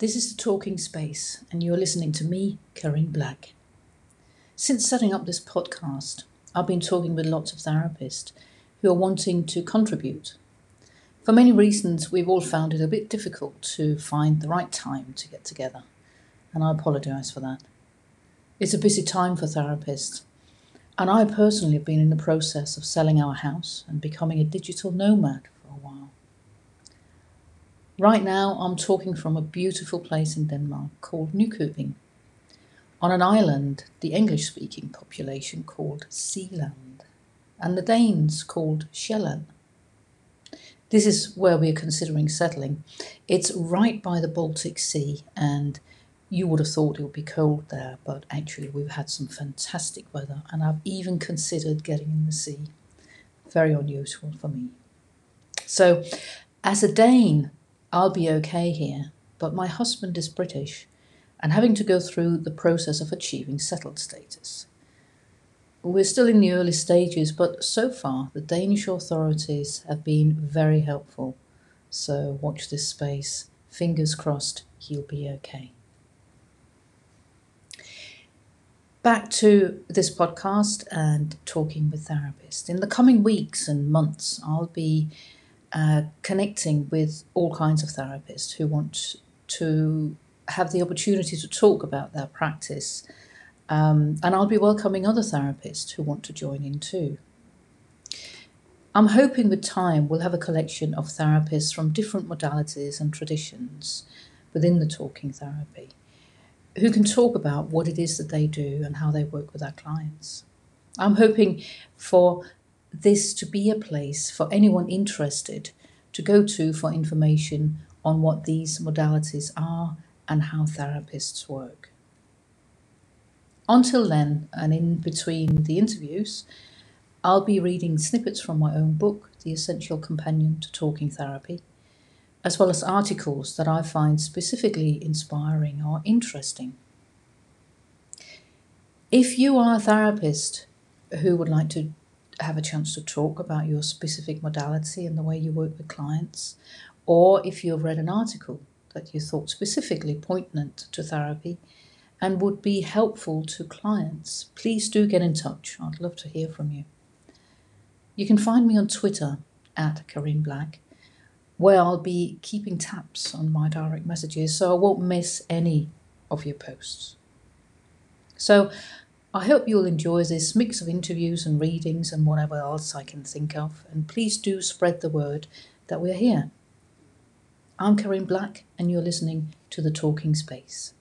This is the Talking Space, and you're listening to me, Karine Black. Since setting up this podcast, I've been talking with lots of therapists who are wanting to contribute. For many reasons, we've all found it a bit difficult to find the right time to get together, and I apologise for that. It's a busy time for therapists, and I personally have been in the process of selling our house and becoming a digital nomad for a while. Right now, I'm talking from a beautiful place in Denmark called Nykøbing, on an island the English speaking population called Zealand, and the Danes called Sjælland. This is where we're considering settling. It's right by the Baltic Sea, and you would have thought it would be cold there, but actually, we've had some fantastic weather, and I've even considered getting in the sea. Very unusual for me. So, as a Dane, I'll be okay here, but my husband is British and having to go through the process of achieving settled status. We're still in the early stages, but so far the Danish authorities have been very helpful. So watch this space. Fingers crossed he'll be okay. Back to this podcast and talking with therapists. In the coming weeks and months, I'll be uh, connecting with all kinds of therapists who want to have the opportunity to talk about their practice. Um, and I'll be welcoming other therapists who want to join in too. I'm hoping with time we'll have a collection of therapists from different modalities and traditions within the talking therapy who can talk about what it is that they do and how they work with our clients. I'm hoping for this to be a place for anyone interested to go to for information on what these modalities are and how therapists work. Until then, and in between the interviews, I'll be reading snippets from my own book, The Essential Companion to Talking Therapy, as well as articles that I find specifically inspiring or interesting. If you are a therapist who would like to have a chance to talk about your specific modality and the way you work with clients, or if you've read an article that you thought specifically poignant to therapy and would be helpful to clients, please do get in touch. I'd love to hear from you. You can find me on Twitter at Karine Black, where I'll be keeping tabs on my direct messages so I won't miss any of your posts. So I hope you'll enjoy this mix of interviews and readings and whatever else I can think of, and please do spread the word that we're here. I'm Karine Black, and you're listening to The Talking Space.